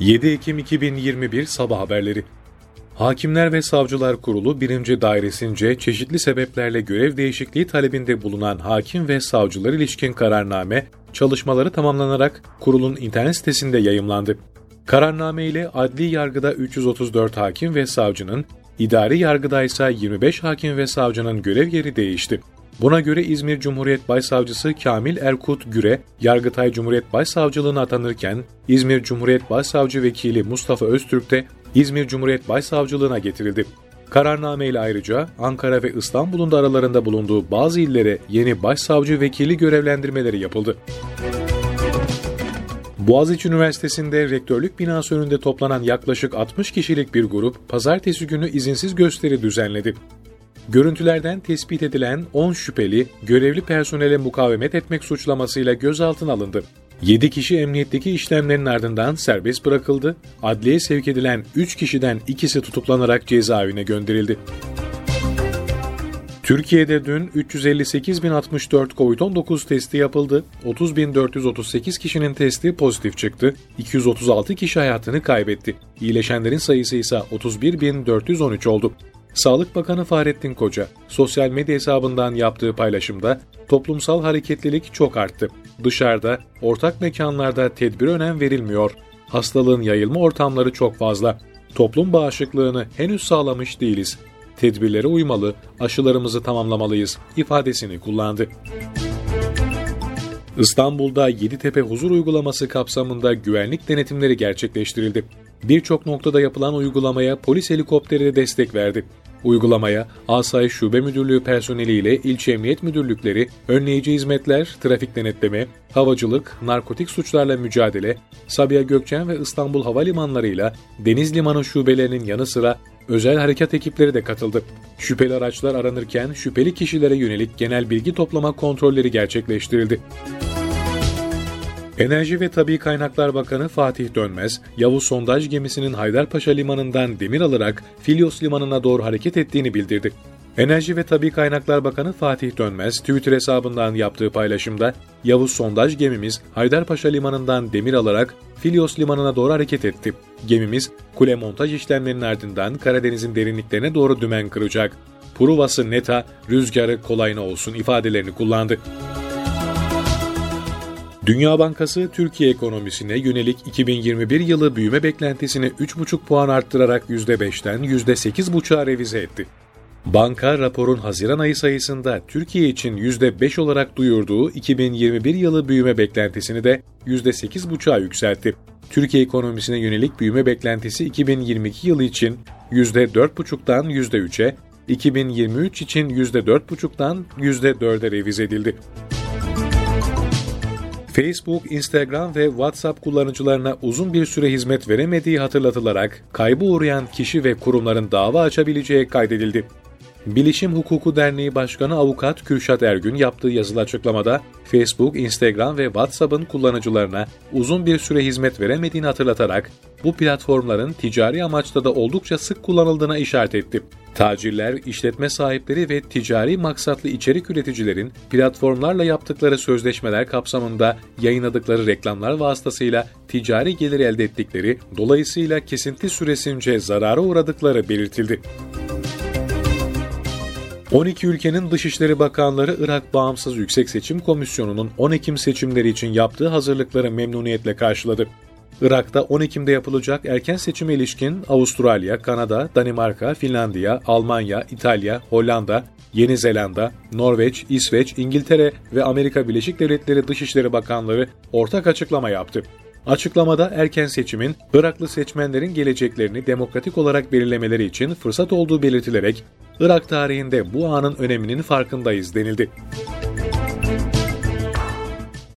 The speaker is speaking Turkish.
7 Ekim 2021 Sabah Haberleri Hakimler ve Savcılar Kurulu 1. Dairesince çeşitli sebeplerle görev değişikliği talebinde bulunan hakim ve savcılar ilişkin kararname, çalışmaları tamamlanarak kurulun internet sitesinde yayımlandı. Kararname ile adli yargıda 334 hakim ve savcının, idari yargıda ise 25 hakim ve savcının görev yeri değişti. Buna göre İzmir Cumhuriyet Başsavcısı Kamil Erkut Güre, Yargıtay Cumhuriyet Başsavcılığına atanırken İzmir Cumhuriyet Başsavcı Vekili Mustafa Öztürk de İzmir Cumhuriyet Başsavcılığına getirildi. Kararname ile ayrıca Ankara ve İstanbul'un da aralarında bulunduğu bazı illere yeni başsavcı vekili görevlendirmeleri yapıldı. Boğaziçi Üniversitesi'nde rektörlük binası önünde toplanan yaklaşık 60 kişilik bir grup pazartesi günü izinsiz gösteri düzenledi. Görüntülerden tespit edilen 10 şüpheli görevli personele mukavemet etmek suçlamasıyla gözaltına alındı. 7 kişi emniyetteki işlemlerin ardından serbest bırakıldı. Adliye sevk edilen 3 kişiden ikisi tutuklanarak cezaevine gönderildi. Türkiye'de dün 358.064 COVID-19 testi yapıldı. 30.438 kişinin testi pozitif çıktı. 236 kişi hayatını kaybetti. İyileşenlerin sayısı ise 31.413 oldu. Sağlık Bakanı Fahrettin Koca, sosyal medya hesabından yaptığı paylaşımda toplumsal hareketlilik çok arttı. Dışarıda, ortak mekanlarda tedbir önem verilmiyor. Hastalığın yayılma ortamları çok fazla. Toplum bağışıklığını henüz sağlamış değiliz. Tedbirlere uymalı, aşılarımızı tamamlamalıyız ifadesini kullandı. İstanbul'da Yeditepe Huzur Uygulaması kapsamında güvenlik denetimleri gerçekleştirildi. Birçok noktada yapılan uygulamaya polis helikopteri de destek verdi. Uygulamaya Asayiş Şube Müdürlüğü personeliyle ilçe emniyet müdürlükleri, önleyici hizmetler, trafik denetleme, havacılık, narkotik suçlarla mücadele, Sabiha Gökçen ve İstanbul Havalimanlarıyla deniz limanı şubelerinin yanı sıra özel harekat ekipleri de katıldı. Şüpheli araçlar aranırken şüpheli kişilere yönelik genel bilgi toplama kontrolleri gerçekleştirildi. Enerji ve Tabi Kaynaklar Bakanı Fatih Dönmez, Yavuz sondaj gemisinin Haydarpaşa limanından demir alarak Filyos limanına doğru hareket ettiğini bildirdi. Enerji ve Tabi Kaynaklar Bakanı Fatih Dönmez, Twitter hesabından yaptığı paylaşımda, Yavuz sondaj gemimiz Haydarpaşa limanından demir alarak Filyos limanına doğru hareket etti. Gemimiz, kule montaj işlemlerinin ardından Karadeniz'in derinliklerine doğru dümen kıracak. Pruvası neta, rüzgarı kolayına olsun ifadelerini kullandı. Dünya Bankası Türkiye ekonomisine yönelik 2021 yılı büyüme beklentisini 3,5 puan arttırarak %5'ten %8,5'a revize etti. Banka raporun Haziran ayı sayısında Türkiye için %5 olarak duyurduğu 2021 yılı büyüme beklentisini de %8,5'a yükseltti. Türkiye ekonomisine yönelik büyüme beklentisi 2022 yılı için %4,5'tan %3'e, 2023 için %4,5'tan %4'e revize edildi. Facebook, Instagram ve WhatsApp kullanıcılarına uzun bir süre hizmet veremediği hatırlatılarak kaybı uğrayan kişi ve kurumların dava açabileceği kaydedildi. Bilişim Hukuku Derneği Başkanı Avukat Kürşat Ergün yaptığı yazılı açıklamada Facebook, Instagram ve WhatsApp'ın kullanıcılarına uzun bir süre hizmet veremediğini hatırlatarak bu platformların ticari amaçta da oldukça sık kullanıldığına işaret etti. Tacirler, işletme sahipleri ve ticari maksatlı içerik üreticilerin platformlarla yaptıkları sözleşmeler kapsamında yayınladıkları reklamlar vasıtasıyla ticari gelir elde ettikleri, dolayısıyla kesinti süresince zarara uğradıkları belirtildi. 12 ülkenin Dışişleri Bakanları Irak Bağımsız Yüksek Seçim Komisyonu'nun 10 Ekim seçimleri için yaptığı hazırlıkları memnuniyetle karşıladı. Irak'ta 10 Ekim'de yapılacak erken seçime ilişkin Avustralya, Kanada, Danimarka, Finlandiya, Almanya, İtalya, Hollanda, Yeni Zelanda, Norveç, İsveç, İngiltere ve Amerika Birleşik Devletleri Dışişleri Bakanları ortak açıklama yaptı. Açıklamada erken seçimin Iraklı seçmenlerin geleceklerini demokratik olarak belirlemeleri için fırsat olduğu belirtilerek Irak tarihinde bu anın öneminin farkındayız denildi.